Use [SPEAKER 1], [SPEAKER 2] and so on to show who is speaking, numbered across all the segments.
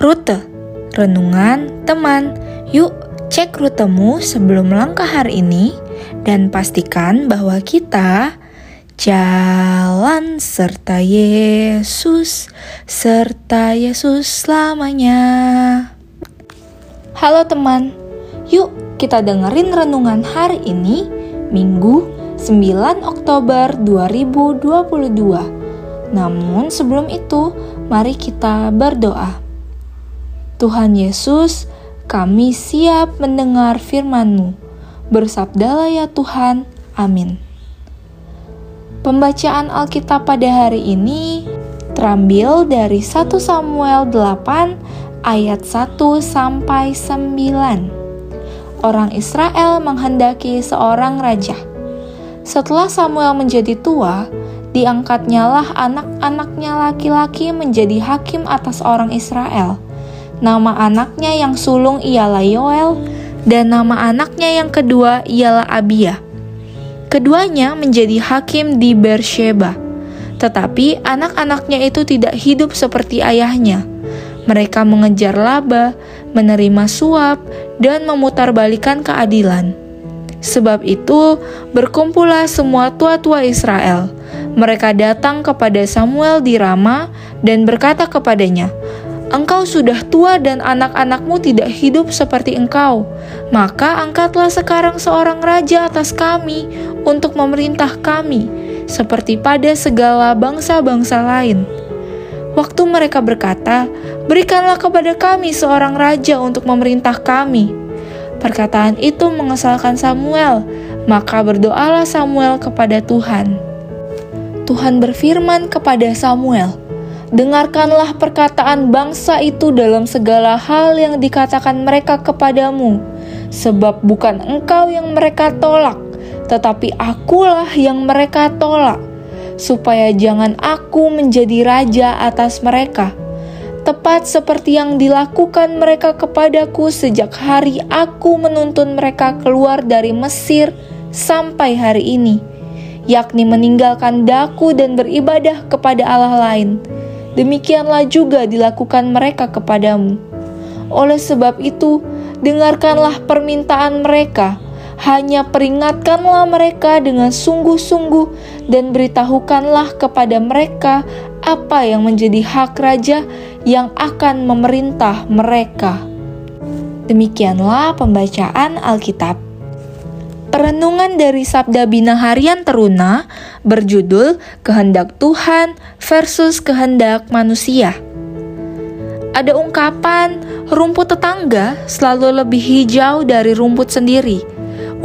[SPEAKER 1] Rute, renungan, teman. Yuk, cek rutemu sebelum langkah hari ini dan pastikan bahwa kita jalan serta Yesus, serta Yesus selamanya. Halo teman, yuk kita dengerin renungan hari ini, Minggu 9 Oktober 2022. Namun sebelum itu, mari kita berdoa. Tuhan Yesus, kami siap mendengar firman-Mu. Bersabdalah ya Tuhan, amin. Pembacaan Alkitab pada hari ini terambil dari 1 Samuel 8 ayat 1 sampai 9. Orang Israel menghendaki seorang raja. Setelah Samuel menjadi tua, diangkatnyalah anak-anaknya laki-laki menjadi hakim atas orang Israel – Nama anaknya yang sulung ialah Yoel, dan nama anaknya yang kedua ialah Abia. Keduanya menjadi hakim di Bersheba, tetapi anak-anaknya itu tidak hidup seperti ayahnya. Mereka mengejar laba, menerima suap, dan memutarbalikan keadilan. Sebab itu, berkumpullah semua tua-tua Israel. Mereka datang kepada Samuel di Rama dan berkata kepadanya, Engkau sudah tua dan anak-anakmu tidak hidup seperti engkau. Maka angkatlah sekarang seorang raja atas kami untuk memerintah kami, seperti pada segala bangsa-bangsa lain. Waktu mereka berkata, "Berikanlah kepada kami seorang raja untuk memerintah kami." Perkataan itu mengesalkan Samuel, maka berdoalah Samuel kepada Tuhan. Tuhan berfirman kepada Samuel, Dengarkanlah perkataan bangsa itu dalam segala hal yang dikatakan mereka kepadamu, sebab bukan engkau yang mereka tolak, tetapi akulah yang mereka tolak, supaya jangan aku menjadi raja atas mereka. Tepat seperti yang dilakukan mereka kepadaku sejak hari aku menuntun mereka keluar dari Mesir sampai hari ini, yakni meninggalkan daku dan beribadah kepada Allah lain demikianlah juga dilakukan mereka kepadamu. Oleh sebab itu, dengarkanlah permintaan mereka, hanya peringatkanlah mereka dengan sungguh-sungguh dan beritahukanlah kepada mereka apa yang menjadi hak raja yang akan memerintah mereka. Demikianlah pembacaan Alkitab. Perenungan dari Sabda Bina Harian Teruna berjudul Kehendak Tuhan versus Kehendak Manusia. Ada ungkapan rumput tetangga selalu lebih hijau dari rumput sendiri.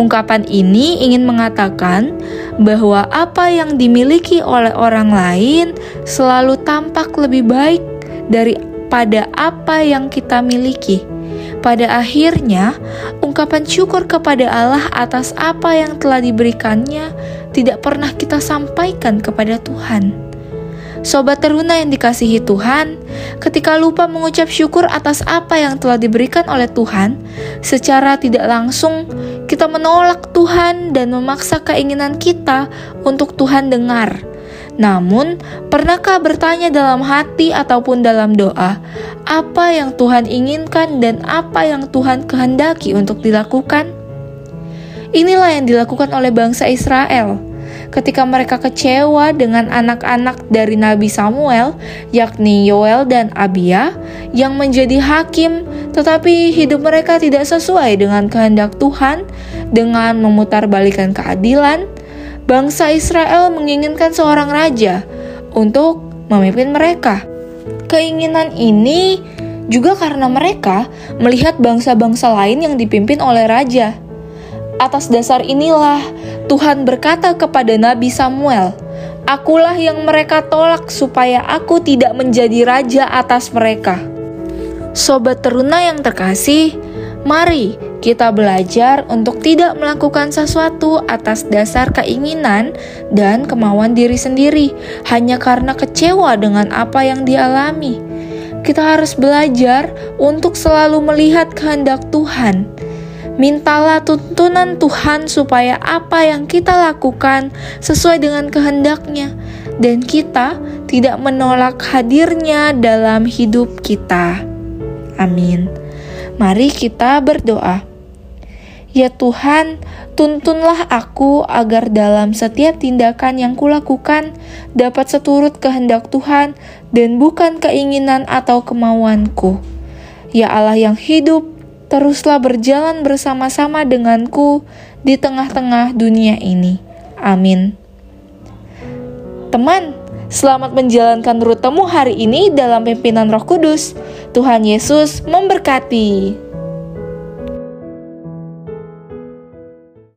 [SPEAKER 1] Ungkapan ini ingin mengatakan bahwa apa yang dimiliki oleh orang lain selalu tampak lebih baik daripada apa yang kita miliki. Pada akhirnya, ungkapan syukur kepada Allah atas apa yang telah diberikannya tidak pernah kita sampaikan kepada Tuhan. Sobat teruna yang dikasihi Tuhan, ketika lupa mengucap syukur atas apa yang telah diberikan oleh Tuhan, secara tidak langsung kita menolak Tuhan dan memaksa keinginan kita untuk Tuhan dengar namun, pernahkah bertanya dalam hati ataupun dalam doa, apa yang Tuhan inginkan dan apa yang Tuhan kehendaki untuk dilakukan? Inilah yang dilakukan oleh bangsa Israel ketika mereka kecewa dengan anak-anak dari Nabi Samuel, yakni Yoel dan Abia, yang menjadi hakim, tetapi hidup mereka tidak sesuai dengan kehendak Tuhan dengan memutarbalikan keadilan, bangsa Israel menginginkan seorang raja untuk memimpin mereka. Keinginan ini juga karena mereka melihat bangsa-bangsa lain yang dipimpin oleh raja. Atas dasar inilah Tuhan berkata kepada Nabi Samuel, "Akulah yang mereka tolak supaya aku tidak menjadi raja atas mereka." Sobat teruna yang terkasih, Mari kita belajar untuk tidak melakukan sesuatu atas dasar keinginan dan kemauan diri sendiri hanya karena kecewa dengan apa yang dialami. Kita harus belajar untuk selalu melihat kehendak Tuhan. Mintalah tuntunan Tuhan supaya apa yang kita lakukan sesuai dengan kehendaknya dan kita tidak menolak hadirnya dalam hidup kita. Amin. Mari kita berdoa. Ya Tuhan, tuntunlah aku agar dalam setiap tindakan yang kulakukan dapat seturut kehendak Tuhan dan bukan keinginan atau kemauanku. Ya Allah yang hidup, teruslah berjalan bersama-sama denganku di tengah-tengah dunia ini. Amin. Teman, selamat menjalankan rutemu hari ini dalam pimpinan Roh Kudus. Tuhan Yesus memberkati.